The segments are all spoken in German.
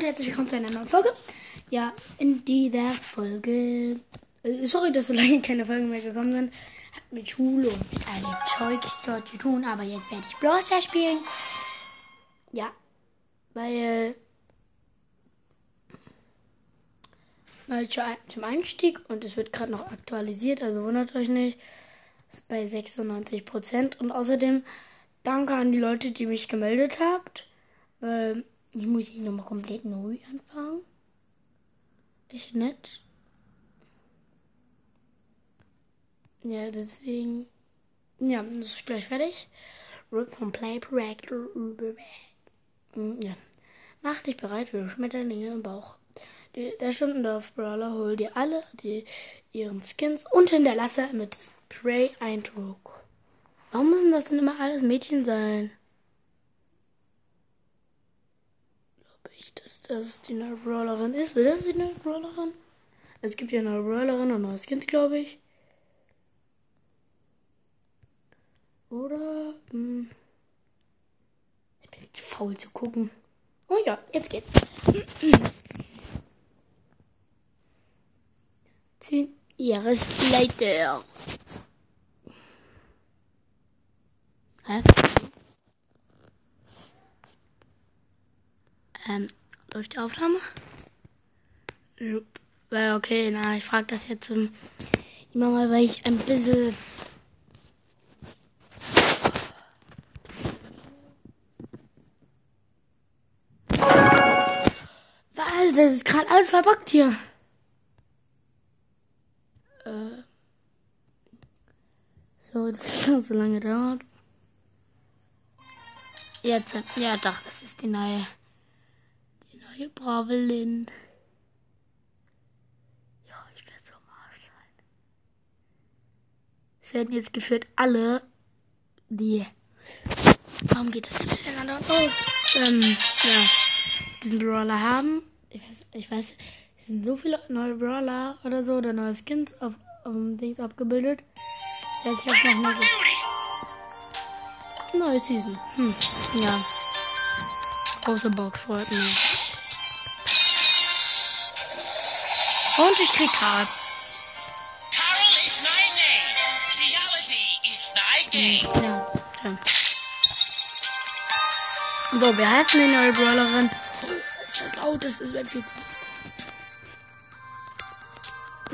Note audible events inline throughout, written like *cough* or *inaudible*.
und herzlich willkommen zu einer neuen Folge. Ja, in dieser Folge. äh, Sorry, dass so *laughs* lange keine Folgen mehr gekommen sind. Hat mit Schule und mit all dem Zeugs dort zu tun, aber jetzt werde ich Brawl Stars spielen. Ja, weil. Ein- zum Einstieg und es wird gerade noch aktualisiert, also wundert euch nicht. Ist bei 96% und außerdem danke an die Leute, die mich gemeldet habt. Weil ich muss hier nochmal komplett neu anfangen. Echt nett. Ja, deswegen. Ja, das ist gleich fertig. Rip vom Play Projector über. Mm, Ja. Mach dich bereit für Schmetterlinge im Bauch. Die, der Stundendorf Brawler hol dir alle die, ihren Skins und hinterlasse mit Spray Eindruck. Warum müssen das denn immer alles Mädchen sein? Ich, dass das die neue Brawlerin ist. Ist das die neue Brawlerin? Es gibt ja eine neue Brawlerin und ein neues Kind, glaube ich. Oder? Hm, ich bin zu faul zu gucken. Oh ja, jetzt geht's. Zehn Jahre later. Hä? Ähm, läuft die Aufnahme? Weil, okay, na, ich frage das jetzt ähm, immer mal, weil ich ein bisschen. Was? Das ist gerade alles verbuggt hier. Äh. So, das hat so lange dauert. Jetzt, ja doch, das ist die neue, neue Bravelin. Ja, ich werde so am Arsch sein. Es werden jetzt geführt alle, die, warum geht das denn miteinander aus? Ähm, ja, diesen Brawler haben. Ich weiß, ich weiß, es sind so viele neue Brawler oder so, oder neue Skins auf, auf dem Dings abgebildet. Ja, ich hab noch mal. Neue Season. Hm, ja. Große Box freut mich. Und ich krieg Card. Carol is my name. Geology is my game. Ja, ja. So, wir heißen die neue Brawlerin. Oh, ist das laut? Das ist viel zu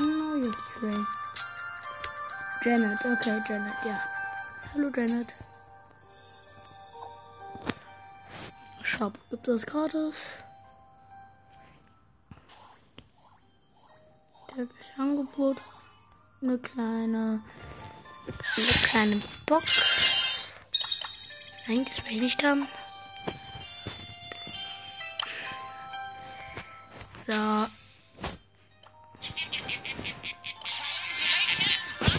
Neues Trade. Janet, okay, Janet, ja. Hallo Janet. Shop, gibt es gratis? Angebot. Eine kleine, eine kleine Box. Eigentlich will ich nicht haben. So.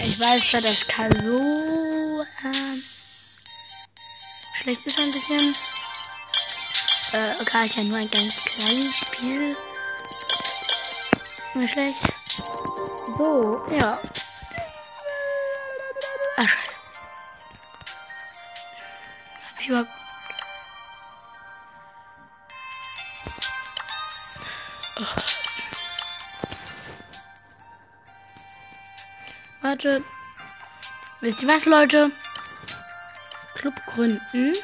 Ich weiß, dass das K so ähm, schlecht ist ein bisschen. Äh, okay, ich ja nur ein ganz kleines Spiel. Nicht schlecht. So, ja. Ah, scheiße. Hab ich überhaupt. Warte. Wisst ihr was, Leute? Club gründen.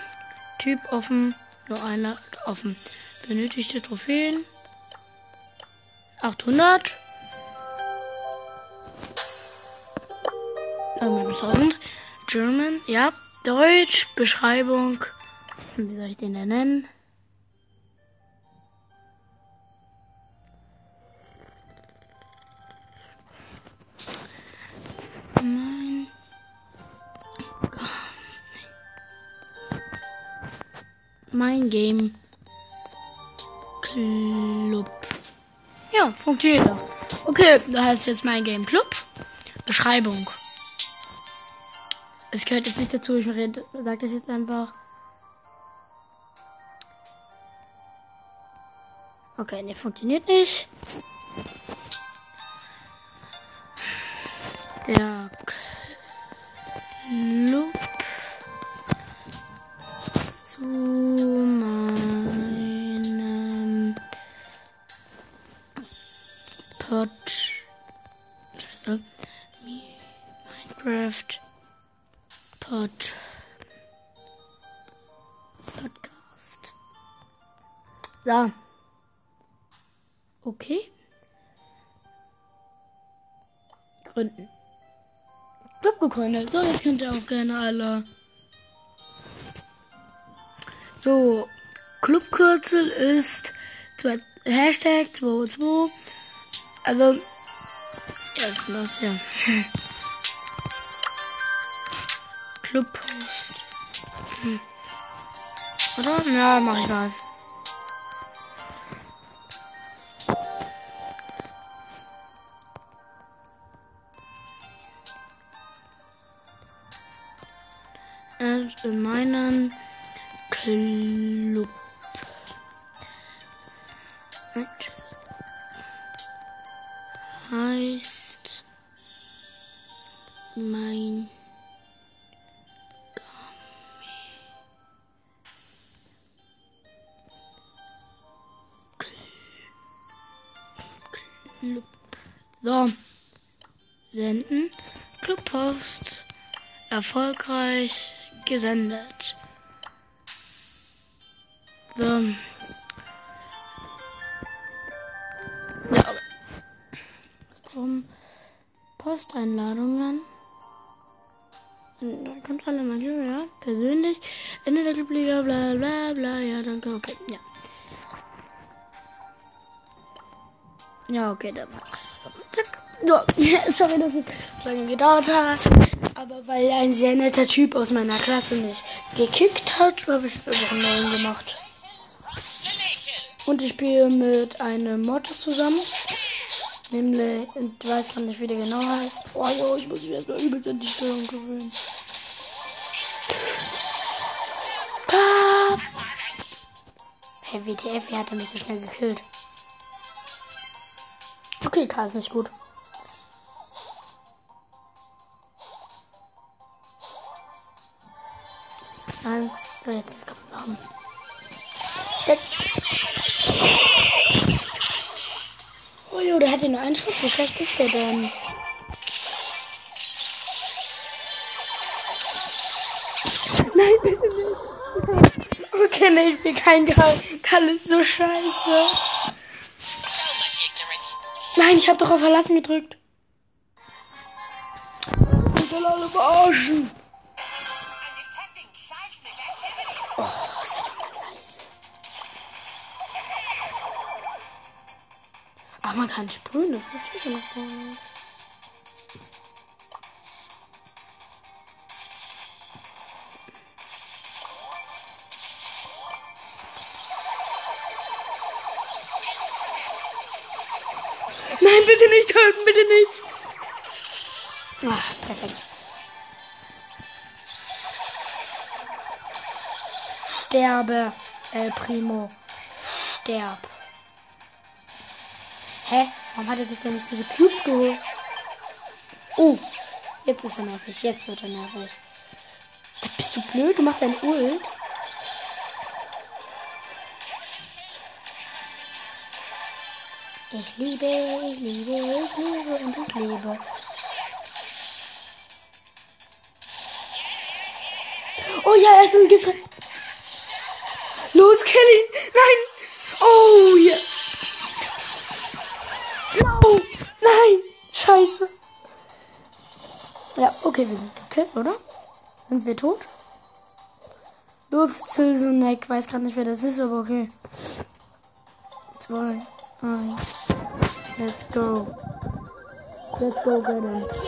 Typ offen. Nur einer offen. Benötigte Trophäen. 800. German. Ja. Deutsch. Beschreibung. Wie soll ich den denn nennen? Mein. Mein Game Club. Ja, funktioniert doch. Okay, da heißt jetzt mein Game Club. Beschreibung. Es gehört jetzt nicht dazu, ich rede, sag das jetzt einfach. Okay, ne, funktioniert nicht. Der Club zu meinem Pod. Scheiße. Minecraft. Pod. Podcast. So. Okay. Gründen. Club gegründet. So, jetzt könnt ihr auch gerne alle. So, Clubkürzel ist zwei, Hashtag 22. Also, ja, ist das hier. *laughs* Clubpost. Hm. Oder? Ja, mach ich mal. So. Senden. Clubpost. Erfolgreich gesendet. So. Ja, okay. Drum. Posteinladungen. Kontrolle mein Glück, ja. Persönlich. Ende der Clubliga, bla bla bla. Ja, danke. Okay, ja. Ja, okay, dann mach's. So, zack. So, *laughs* sorry, dass es so lange gedauert hat. Aber weil ein sehr netter Typ aus meiner Klasse mich gekickt hat, habe ich einfach einen neuen gemacht. Und ich spiele mit einem Mortis zusammen. Nämlich, ich weiß gar nicht, wie der genau heißt. Oh jo, ich muss mich erstmal übelst an die Steuerung gewöhnen. Pap. Hey, WTF, wie hat er mich so schnell gekillt? Okay, K ist nicht gut. Eins, so, jetzt geht's kaputt machen. Oh jo, der hat ja nur einen Schuss. Wie schlecht ist der denn? Nein, bitte nicht. Okay, nee, ich bin kein Karl. Karl ist so scheiße. Nein, ich hab doch auf Verlassen gedrückt. Ich will alle verarschen. Oh, sei doch mal leise. Ach, man kann sprühen. Das wusste ich noch gar nicht. Nein, bitte nicht töten, bitte nicht. Ach, perfekt. Sterbe, El Primo. Sterb. Hä? Warum hat er sich denn nicht diese Cubes geholt? Oh, jetzt ist er nervig. Jetzt wird er nervig. Bist du blöd? Du machst ein Ult. Ich liebe, ich liebe, ich liebe und ich lebe. Oh ja, er ist ein Gift. Los, ihn! Nein! Oh ja! No! Nein! Scheiße! Ja, okay, wir sind gekillt, oder? Sind wir tot? Los, Zilsonek. Weiß gerade nicht, wer das ist, aber okay. Zwei, eins. Let's go. Let's go, rocks.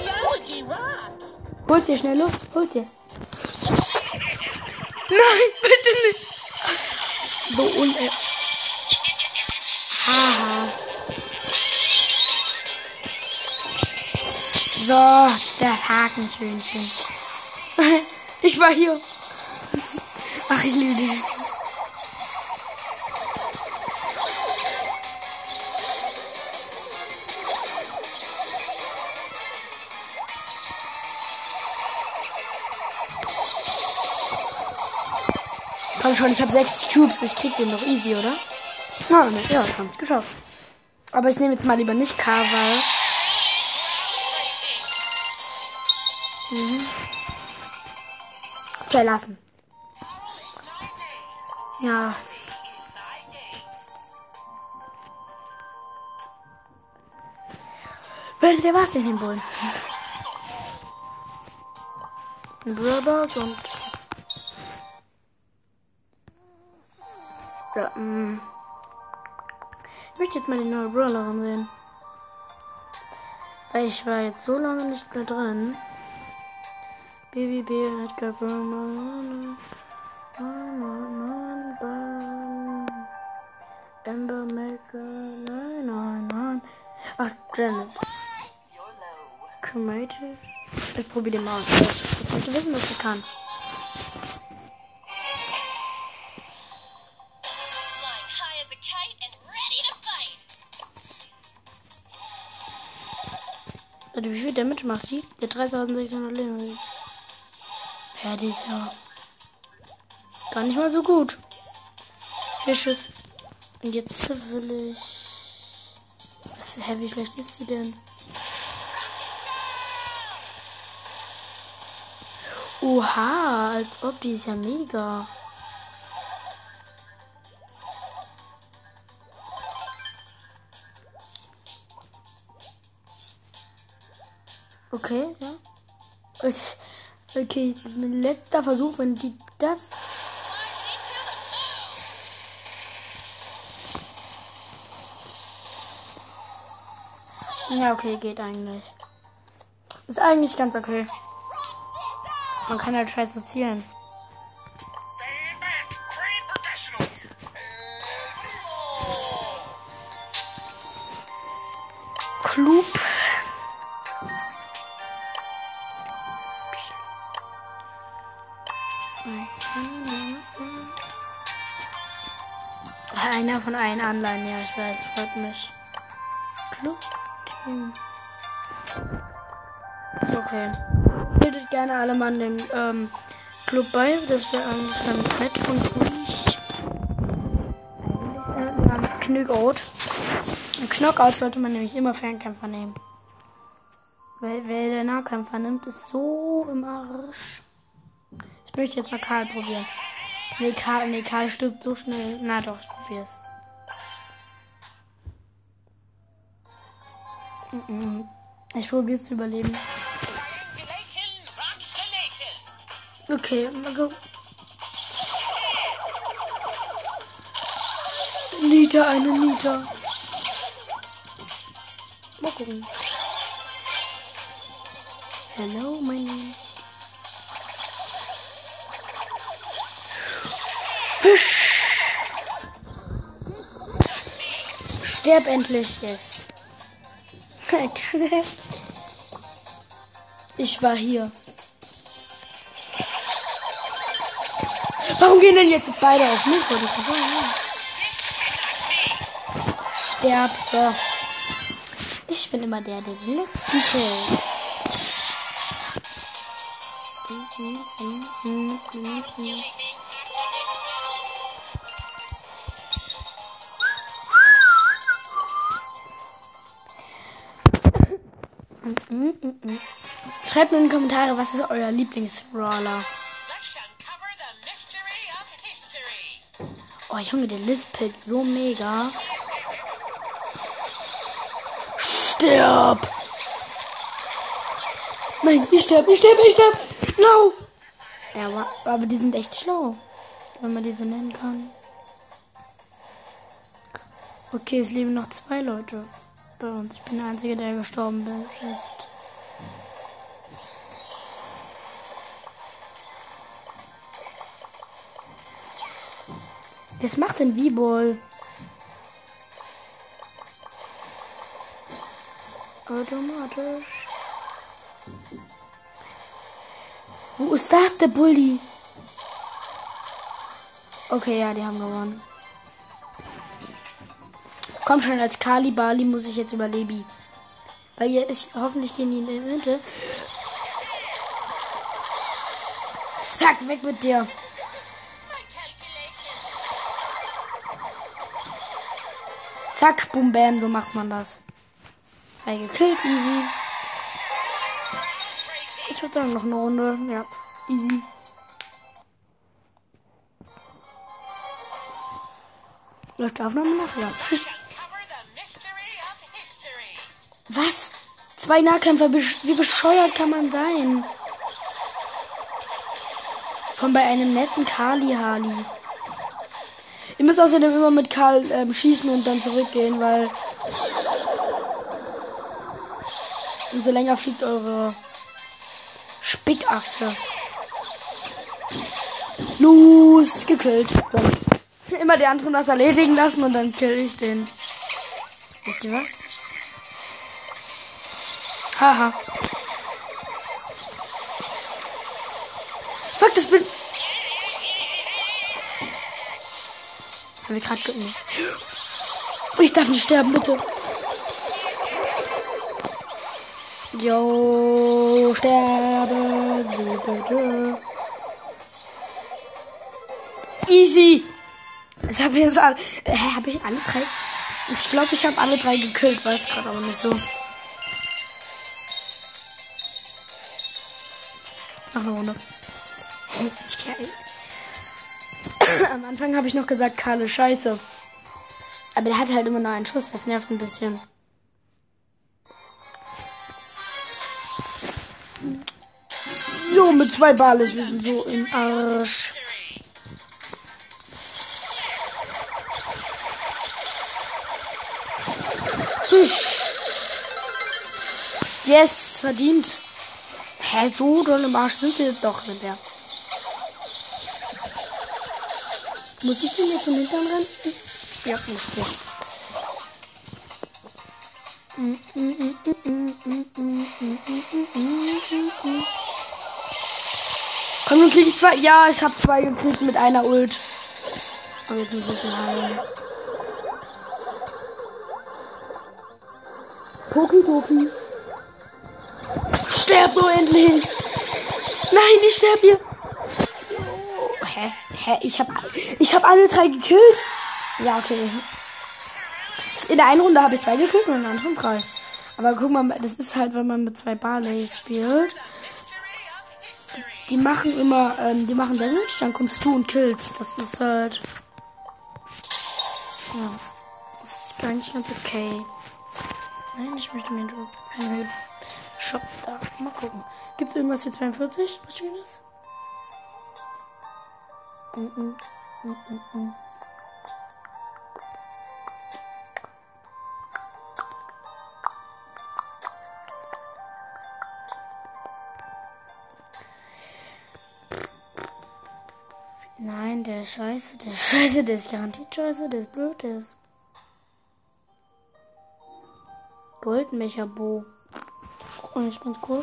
Hol's dir schnell, los, hol's dir. Nein, bitte nicht. So und äh. Haha. So, das Hakenschönchen. *laughs* Ich war hier. Ach, ich liebe dieses. Schon, ich habe sechs Tubes. Ich krieg den doch easy, oder? Ah, ne, ja, ich hab's geschafft. Aber ich nehme jetzt mal lieber nicht K, weil. Mhm. Verlassen. Ja. Würdet ihr was in den Bullen? Brothers und. Ja, mm. Ich möchte jetzt mal die neue Brawlerin sehen. Weil ich war jetzt so lange nicht mehr drin. BBB Edgar Brawler. Ember Maker 999. Ach, Janet. Cremated. Ich probiere den mal aus. Ich möchte wissen, was sie kann. Warte, wie viel Damage macht die? Der 3600 Leben. Ja, die ist ja gar nicht mal so gut. Fische. Und jetzt will ich. Was, hä, wie schlecht ist die denn? Oha, als ob die ist ja mega. Okay, ja. Ich, okay, letzter Versuch, wenn die das. Ja, okay, geht eigentlich. Ist eigentlich ganz okay. Man kann halt scheiße zielen. Mich. Club Team. Okay. Bildet gerne alle mal an dem ähm, Club bei. Das wäre eigentlich ganz nett äh, namens Knockout. Im Knockout sollte man nämlich immer Fernkämpfer nehmen. Weil wer der Nahkämpfer nimmt, ist so im Arsch. Ich möchte jetzt mal Karl probieren. Nee, Karl, nee, Karl stirbt so schnell. Na doch, ich probier's. Ich probier's zu überleben. Okay, mal gucken. Nita, eine Nita. Mal gucken. Hello, my name. Fisch. Sterb endlich, yes. Ich war hier. Warum gehen denn jetzt beide auf mich? Wollte ich. Sterb, so. Ich bin immer der, der den letzten killt. Schreibt mir in die Kommentare, was ist euer Lieblingsbrawler? Oh Junge, der Lispelt so mega. Stirb! Nein, ich sterb, ich sterb, ich sterb! No! Ja, aber die sind echt schlau. Wenn man die so nennen kann. Okay, es leben noch zwei Leute bei uns. Ich bin der Einzige, der gestorben ist. Was macht denn V-Ball? Automatisch. Wo ist das, der Bulli? Okay, ja, die haben gewonnen. Komm schon, als Kali Bali muss ich jetzt überleben. Weil hier ist, hoffentlich gehen die in die Mitte. Zack, weg mit dir. Zack, boom, bam, so macht man das. Zwei gekillt, easy. Ich würde sagen, noch eine Runde. Ja, easy. Läuft die Aufnahme noch? Ja. *laughs* Was? Zwei Nahkämpfer, wie bescheuert kann man sein? Von bei einem netten Kali-Hali. Ihr müsst außerdem immer mit Karl ähm, schießen und dann zurückgehen, weil. Umso länger fliegt eure Spickachse. Los, gekillt. Immer die anderen das erledigen lassen und dann kill ich den. Wisst ihr was? Haha. Fuck, das bin. Haben wir gerade ge nee. Ich darf nicht sterben, bitte. Jo, sterbe. Easy. Ich habe jetzt alle. Hä, habe ich alle drei? Ich glaube, ich habe alle drei gekillt, weiß gerade aber nicht so. Noch eine Runde. Am Anfang habe ich noch gesagt, Karl ist scheiße. Aber der hat halt immer nur einen Schuss, das nervt ein bisschen. Jo, mit zwei Balles, wir so im Arsch. Yes, verdient. Hä, so doll im Arsch sind wir doch nicht mehr. Muss ich den jetzt von hinten rennen? Ja, muss ich. Komm, nun krieg ich zwei. Ja, ich hab zwei gekriegt mit einer Ult. Aber jetzt muss ich ihn heilen. Poki Poki. Sterb nur endlich! Nein, ich sterb hier! Oh, hä? Hä? Ich hab, ich hab alle drei gekillt? Ja, okay. In der einen Runde habe ich zwei gekillt und in der anderen drei. Aber guck mal, das ist halt, wenn man mit zwei Barleys spielt. Die machen immer, ähm, die machen Damage, dann kommst du und killst. Das ist halt. Ja. Das ist eigentlich ganz okay. Nein, ich möchte mir einen Shop da. Mal gucken. Gibt es irgendwas für 42? Was Schönes? Mm -mm. Mm -mm -mm. Nein, der ist scheiße, der ist scheiße, der ist garantiert scheiße, der ist blöd, der ist. Goldmecherbo. Auch nicht ganz cool.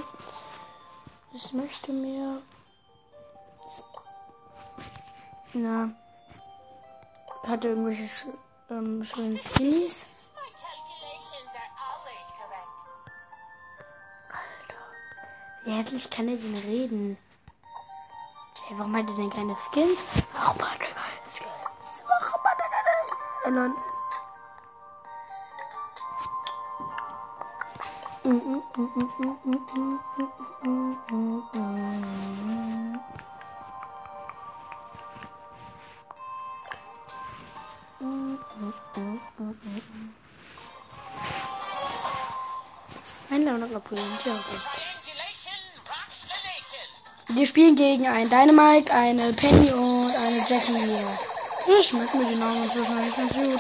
Ich möchte mir. Na. Hat irgendwelche ähm, schönen always correct. Wie hässlich kann er denn reden? Hey, warum hat er denn keine Skins? Warum hat er keine Skins? Warum hat er keine. Äh, Wir spielen gegen einen Dynamite, eine Penny und eine Jackie. Das schmeckt mir die Namen inzwischen eigentlich ganz gut.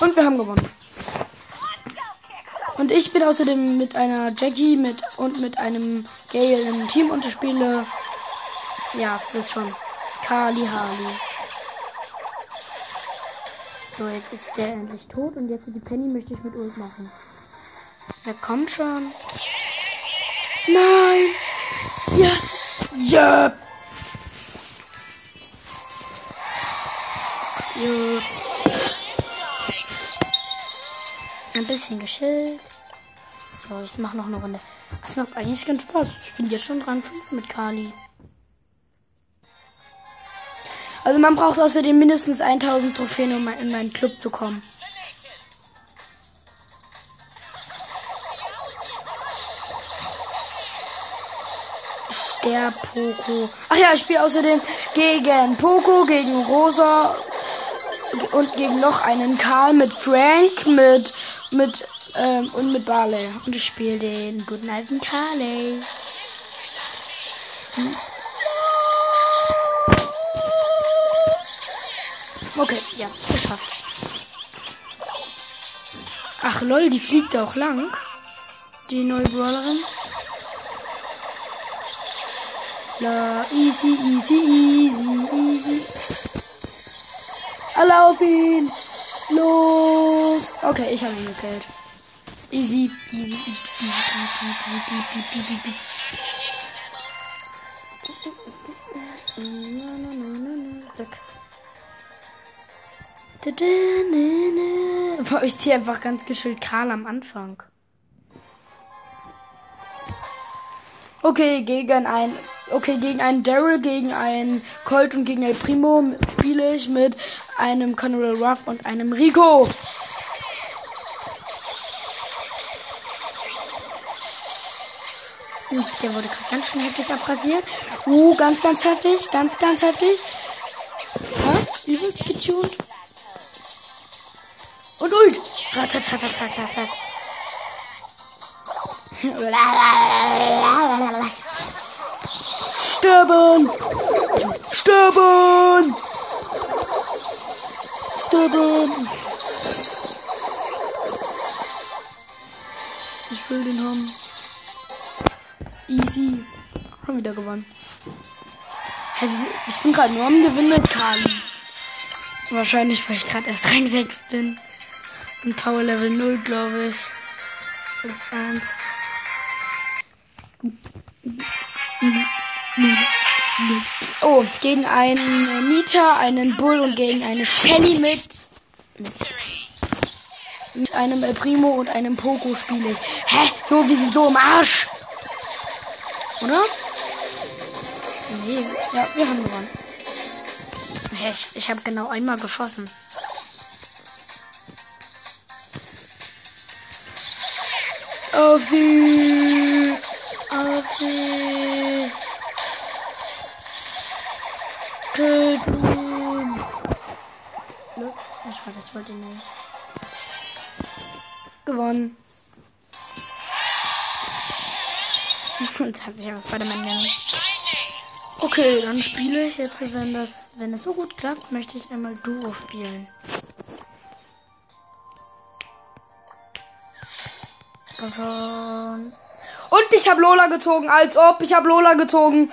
Und wir haben gewonnen. Und ich bin außerdem mit einer Jackie mit und mit einem Gale im Team und ich spiele. Ja, wisst schon. Kali Hali. So, jetzt ist der endlich tot und jetzt die Penny möchte ich mit Ult machen. Der kommt schon. Nein! Ja! Ja! Ja. Ein bisschen geschillt. So, ich mache noch eine Runde. Das macht eigentlich ganz Spaß. Ich bin jetzt schon dran 5 mit Kali. Also man braucht außerdem mindestens 1000 Trophäen, um in meinen Club zu kommen. Der Poco. Ach ja, ich spiele außerdem gegen Poco, gegen Rosa und gegen noch einen Karl mit Frank, mit mit ähm, und mit Barley. Und ich spiele den guten alten Carley. Hm. Okay, ja, geschafft. Ach lol, die fliegt auch lang. Die neue Brawlerin. La, easy, easy, easy, easy. Alle auf ihn! Los! Okay, ich habe ihn gekillt. Easy, easy, easy, easy, easy. Boah, ich ziehe einfach ganz geschillt Karl am Anfang. Okay, gegen ein, okay, gegen einen Daryl, gegen einen Colt und gegen El Primo spiele ich mit einem Conrad Ruff und einem Rico. Der wurde gerade ganz schön heftig abrasiert. Uh, ganz, ganz heftig. Ganz, ganz heftig. Ja, übelst getuned. Und ult. Ratatatatatata. Sterben! Sterben! Sterben! Ich will den haben. Easy. Haben wieder gewonnen. Wieso- Ich bin gerade nur am Gewinn mit Kali. Wahrscheinlich, weil ich gerade erst Rang 6 bin. Und Power Level 0, glaube ich. Oder 1. Oh, gegen einen Nita, einen Bull und gegen eine Shelly mit. Mit einem El Primo und einem Poco spiele ich. Hä? Nur wir sind so im Arsch. Oder? Nee. Ja, wir haben gewonnen. Ich, ich habe genau einmal geschossen. Auf sie! Auf ihn! Los, ich war das wollte ich nicht. Gewonnen. Hat sich aber Spider-Man genannt. Okay, dann spiele ich jetzt, wenn das, wenn es so gut klappt, möchte ich einmal Duo spielen. Und ich habe Lola gezogen, als ob ich habe Lola gezogen.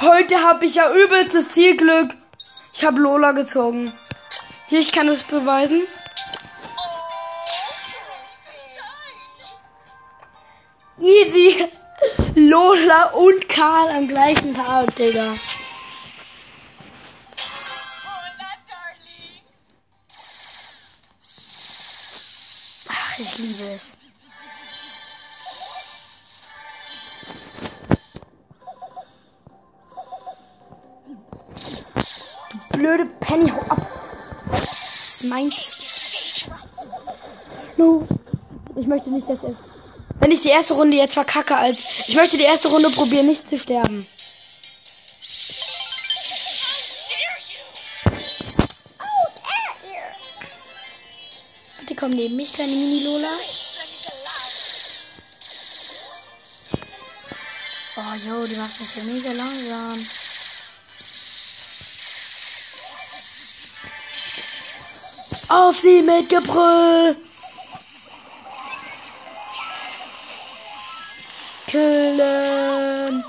Heute habe ich ja übelstes Zielglück. Ich habe Lola gezogen. Hier, ich kann es beweisen. Easy. Lola und Karl am gleichen Tag, Digga. Ach, ich liebe es. Du blöde Penny, hau ab. Das ist meins. No. Ich möchte nicht, dass es. Wenn ich die erste Runde jetzt verkacke, als. Ich möchte die erste Runde probieren, nicht zu sterben. Bitte komm neben mich, kleine Mini-Lola. Oh, jo, die macht mich ja mega langsam. Auf sie mit Gebrüll! Killen!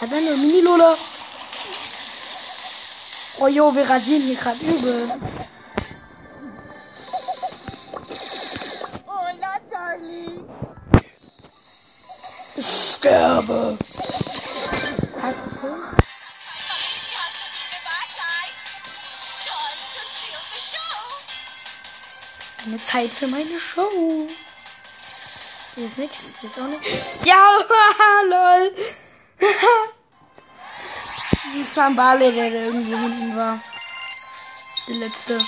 Hat er eine Mini-Lola? Oh jo, wir rasieren hier gerade übel. Hola, darling. Ich sterbe. Bye, guys. Eine Zeit für meine Show. Hier ist nix. Hier ist auch nix. Ja, *laughs* lol. *laughs* Das war ein Barley, der da irgendwo hinten war. Der letzte.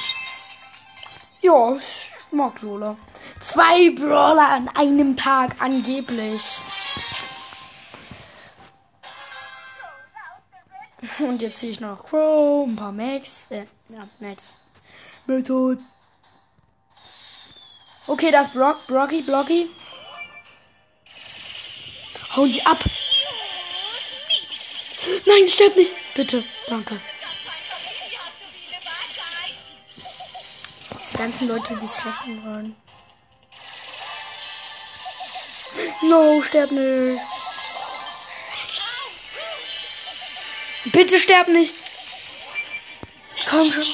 Ja, ich mag Lola. Zwei Brawler an einem Tag, angeblich. Und jetzt ziehe ich noch Crow, ein paar Max. Äh, ja, Max. Method. Okay, das Brock, Brocky, Blocky. Hauen die ab. Nein, stirb nicht. Bitte, danke. Die ganzen Leute, die sich rächen wollen. No, sterb nicht. Bitte sterb nicht. Komm schon.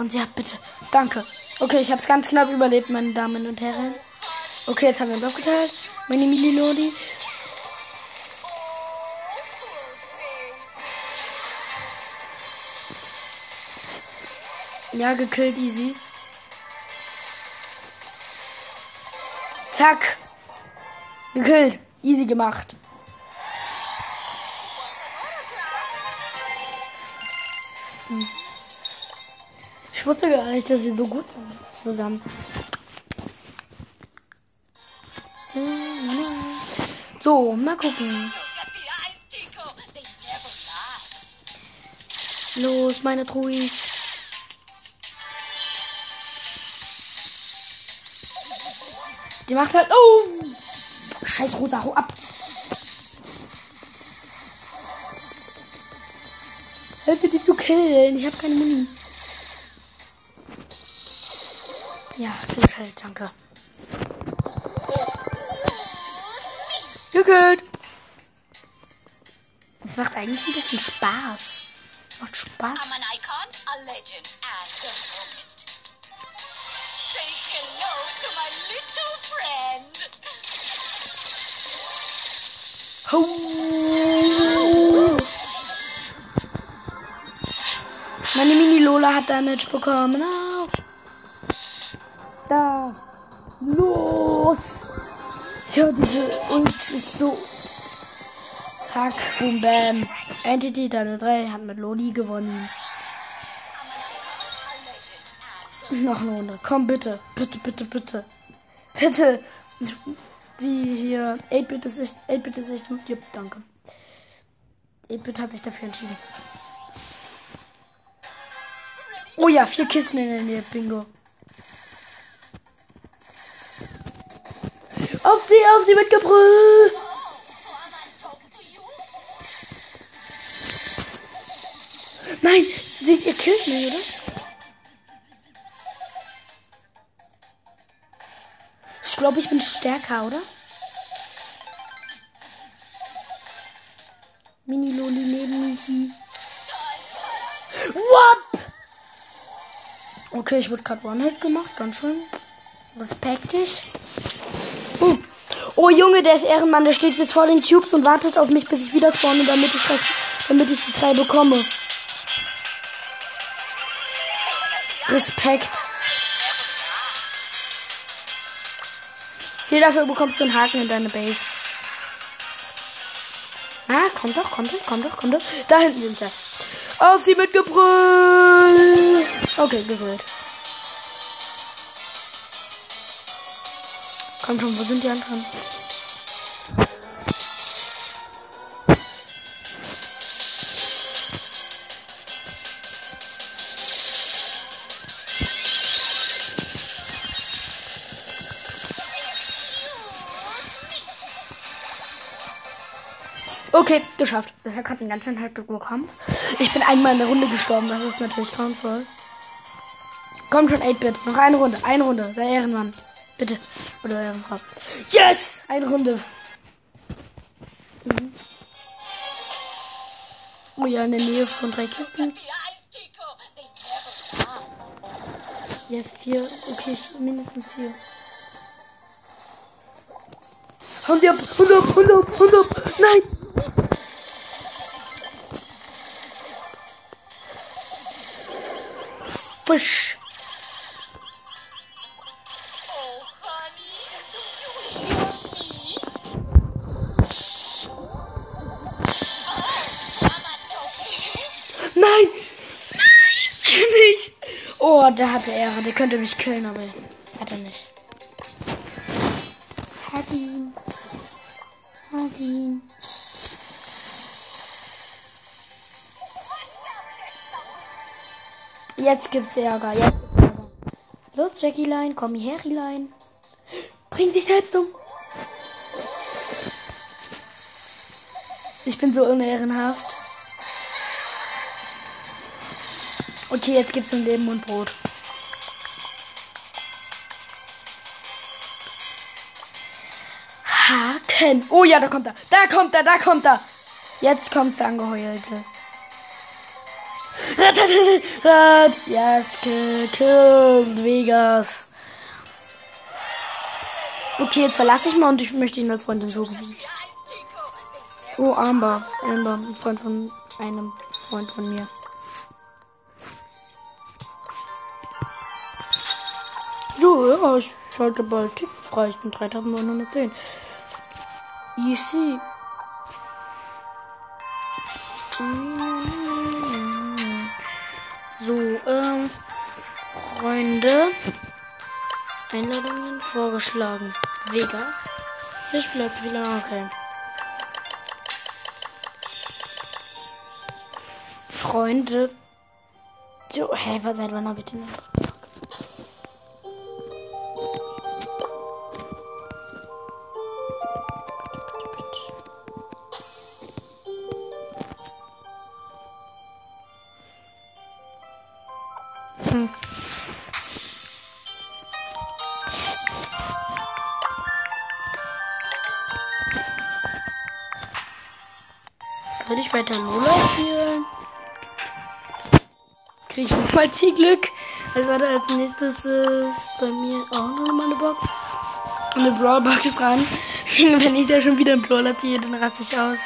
Und hat bitte. Danke. Okay, ich hab's ganz knapp überlebt, meine Damen und Herren. Okay, jetzt haben wir uns aufgeteilt. Meine Mililodi. Ja, gekillt, easy. Zack. Gekillt. Easy gemacht. Hm. Ich wusste gar nicht, dass wir so gut sind zusammen. So, mal gucken. Los, meine Truis. Die macht halt. Oh! Scheiß rosa, hau ab! Mir die zu killen. Ich habe keine Muni. Ja, die fällt, danke. Gekillt. Das macht eigentlich ein bisschen Spaß. Das macht Spaß. Ho. Meine Mini-Lola hat Damage bekommen. Au. Da. Los. Ja, diese Ult ist so. Zack, boom, bam. Entity, deine 3 hat mit Loli gewonnen. Noch eine Runde. Komm, bitte. Bitte, bitte, bitte. Bitte. Die hier. 8-Bit ist echt. 8-Bit ist echt gut. Danke. 8-Bit hat sich dafür entschieden. Oh ja, vier Kisten in der Nähe. Bingo. Auf sie, auf sie mit Gebrüll! Nein, sie, ihr killt mich, oder? Ich glaube, ich bin stärker, oder? Mini-Loli neben Michi. Wop! Okay, ich wurde gerade One-Hit gemacht, ganz schön. Respektig. Oh Junge, der ist Ehrenmann, der steht jetzt vor den Tubes und wartet auf mich, bis ich wieder spawne, damit ich, das, damit ich die drei bekomme. Respekt. Hier dafür bekommst du einen Haken in deine Base. Ah, kommt doch, kommt doch, kommt doch, kommt doch. Da hinten sind sie. Auf sie mit Gebrüll. Okay, gewählt. Komm schon, wo sind die anderen? Okay, geschafft. Das hat einen ganz schön halt bekommen. Ich bin einmal in der Runde gestorben. Das ist natürlich grauenvoll. Komm schon, 8-Bit. Noch eine Runde. Eine Runde. Sei Ehrenmann. Bitte. Oder einfach ab. Yes! Eine Runde. Mhm. Oh ja, in der Nähe von drei Kisten. Yes, vier. Okay, mindestens vier. Hund ab, Hund ab, Hund ab, Hund. Nein! Fisch. Der hatte Ehre. Der könnte mich killen, aber hat er nicht. Hat ihn. Hat ihn. Jetzt gibt's Ärger. Jetzt gibt's Ärger. Los, Jackie-Line, komm hierher, Line. Bring dich selbst um. Ich bin so unehrenhaft. Okay, jetzt gibt's ein Leben und Brot. Haken. Oh ja, da kommt er. Da kommt er, da kommt er. Jetzt kommt's der Angeheulte. Yes, *laughs* gekillt, Vegas. Okay, jetzt verlasse ich mal und ich möchte ihn als Freundin suchen. Oh, Amber. Amber, ein Freund von einem Freund von mir. Ja, ich schalte bald Tick frei. Ich bin 3910. Easy. So, ähm, Freunde. Einladungen vorgeschlagen. Vegas. Ich bleib wieder, okay. Freunde. So, hä, was seit wann hab ich den Nochmal Zielglück? Also warte, als nächstes ist bei mir auch noch mal eine Box. Eine Brawlbox dran. *laughs* Wenn ich da schon wieder einen Brawler ziehe, dann raste ich aus.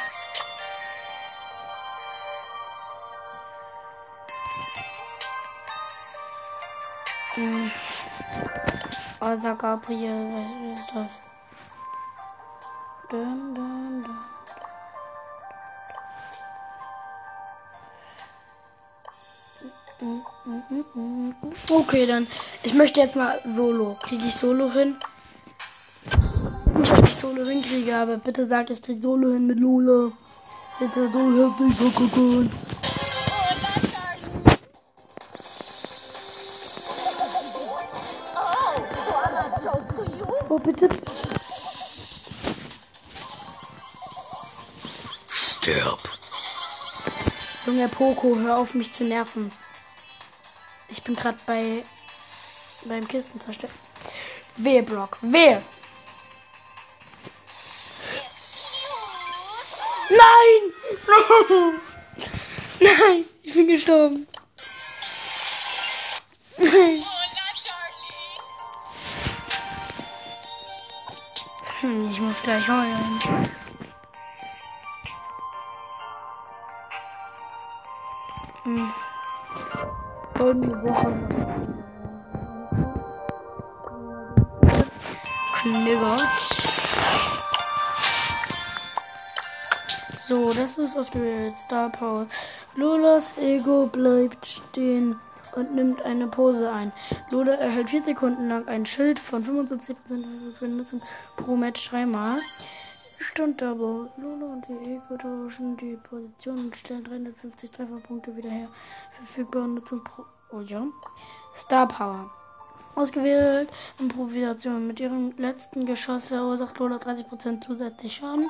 Hm. Alter Gabriel, was ist das? Dun, dun, dun. Okay, dann. Ich möchte jetzt mal Solo. Kriege ich Solo hin? Nicht, ob ich Solo hinkriege, aber bitte sagt, ich krieg Solo hin mit Lola. Jetzt ist so herzlich vergucken. Oh, bitte. Stirb. Junge Poco, hör auf mich zu nerven. Ich bin gerade bei beim Kisten zerstört. Wehe, Brock. Wehe. Nein! *laughs* Nein, ich bin gestorben. Nein. Hm, ich muss gleich heulen. Hm. Eine Woche. Knibbert. So, das ist ausgewählt. Star Power. Lolas Ego bleibt stehen und nimmt eine Pose ein. Lola erhält 4 Sekunden lang ein Schild von 75% benutzen pro Match dreimal. Stunt Double. Lola und die Ego tauschen die Position und stellen 350 Trefferpunkte wieder her. Verfügbar nutzen pro. Oh ja. Star Power. Ausgewählt. Improvisation. Mit ihrem letzten Geschoss verursacht Lola 30% zusätzlich Schaden.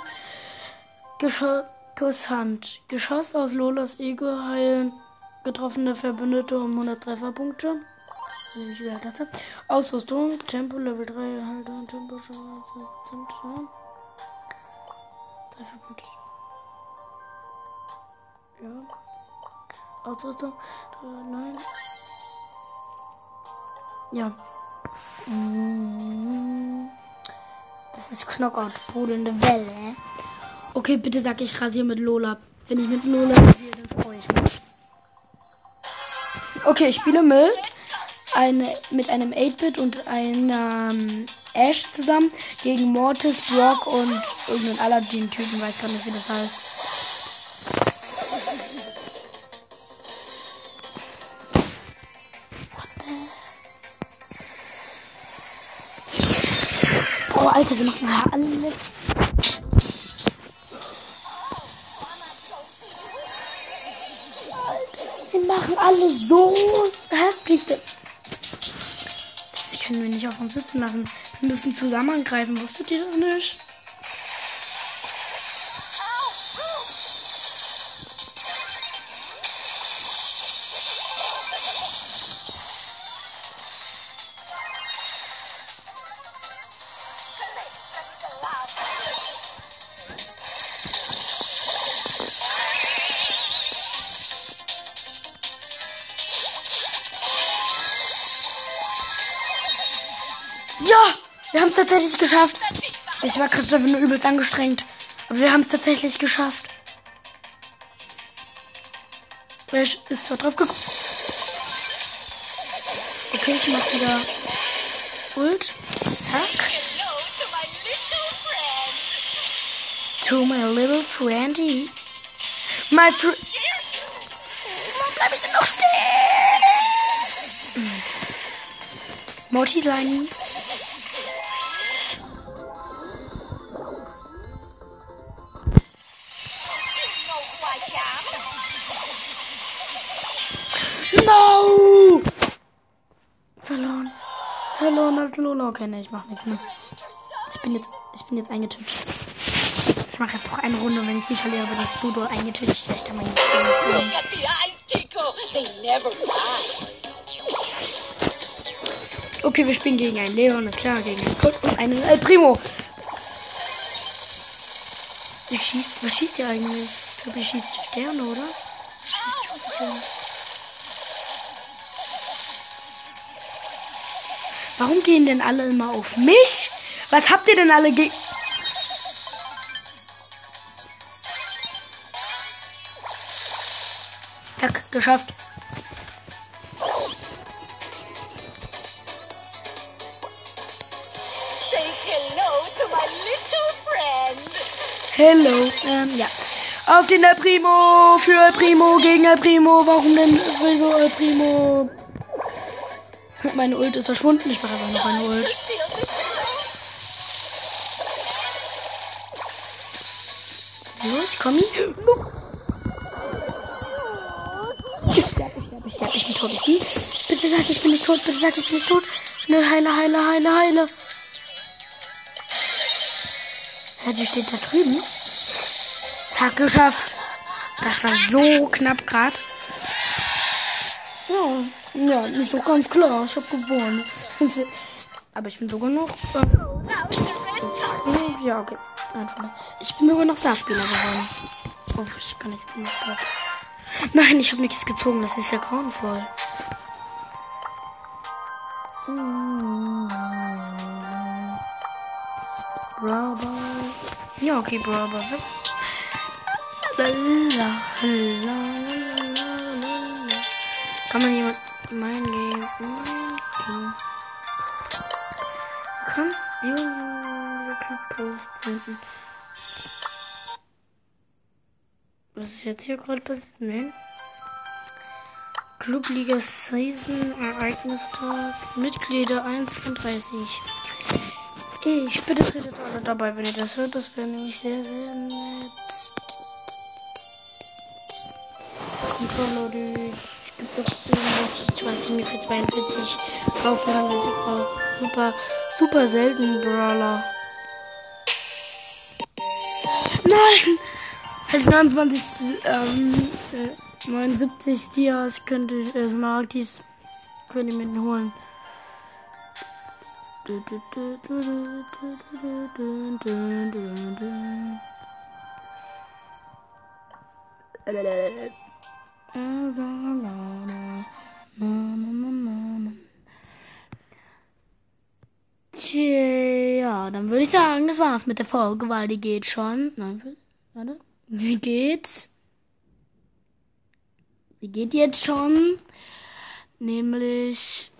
Geschosshand. Geschoss aus Lolas Ego heilen getroffene Verbündete um 100 Trefferpunkte. Ausrüstung. Tempo Level 3. Halter. Tempo. Trefferpunkte. Ja. Ausrüstung. Nein. Ja. Mm. Das ist Knockout, brodelnde Welle. Okay, bitte sag ich rasiere mit Lola. Wenn ich mit Lola rasiere, dann freue ich mich. Okay, ich spiele mit eine, mit einem 8-Bit und einem Ash zusammen gegen Mortis, Brock und irgendeinen Aladdin-Typen, weiß gar nicht, wie das heißt. Oh, Alter, wir machen alles. Wir machen alle so heftig. Das können wir nicht auf uns sitzen lassen. Wir müssen zusammen angreifen. Wusstet ihr das nicht? Tatsächlich geschafft. Ich war gerade nur übelst angestrengt. Aber wir haben es tatsächlich geschafft. Ash ist zwar drauf gekommen. Okay, ich mach wieder Ult. Zack. To my little friendy. My friend. Bleib ich denn noch stehen? Morty Okay, ne, ich mach nichts mehr. Ich bin jetzt, ich bin jetzt eingetippt. Ich mache jetzt noch eine Runde, wenn ich die verliere, wird das zu doll eingetippt. Ich kann mein Look at the eyes, Chico. They never lie. Okay, wir spielen gegen einen Leon, klar, gegen einen Kurt und einen El Primo. Wer schießt, was schießt ihr eigentlich? Ich glaube, ihr schießt Sterne, oder? Schießt Sterne. Warum gehen denn alle immer auf mich? Was habt ihr denn alle ge... Zack, geschafft. Hello. Ähm, ja. Auf den El Primo. Für El Primo. Gegen El Primo. Warum denn wieso El Primo? Meine Ult ist verschwunden. Ich mache einfach noch eine Ult. Los, komm hier. Ich sterbe, ich sterbe, ich sterbe. Ich bin tot. Ich bin... Bitte sag, ich bin nicht tot. Bitte sag, ich bin nicht tot. Schnell, heile, heile, heile, heile. Ja, die steht da drüben. Zack, geschafft. Das war so knapp gerade. Ja, ja, ist so ganz klar. Ich habe gewonnen. *laughs* Aber ich bin sogar noch... Äh, ja, okay. Einfach. Ich bin sogar noch Starspieler geworden. Oh, ich kann nicht mehr. Nein, ich habe nichts gezogen. Das ist ja grauenvoll. Bravo. Ja, okay, Bravo. Kann man jemand mein Game, mein Game. Du kannst Jungen posten. Was ist jetzt hier gerade passiert? Nein. Clubliga Season Ereignistag. Mitglieder 1 von 30. Ich bitte tretet alle dabei, wenn ihr das hört. Das wäre nämlich sehr, sehr nett. Controller, 20 mir für 42 kaufen kann, weil ist super, super selten Brawler. Nein! Als 29, ähm, äh, 79 Dias könnte ich, äh, Smarties könnte ich mir holen. Tja, dann würde ich sagen, das war's mit der Folge, weil die geht schon. Nein, warte. Wie geht's? Wie geht jetzt schon. Nämlich.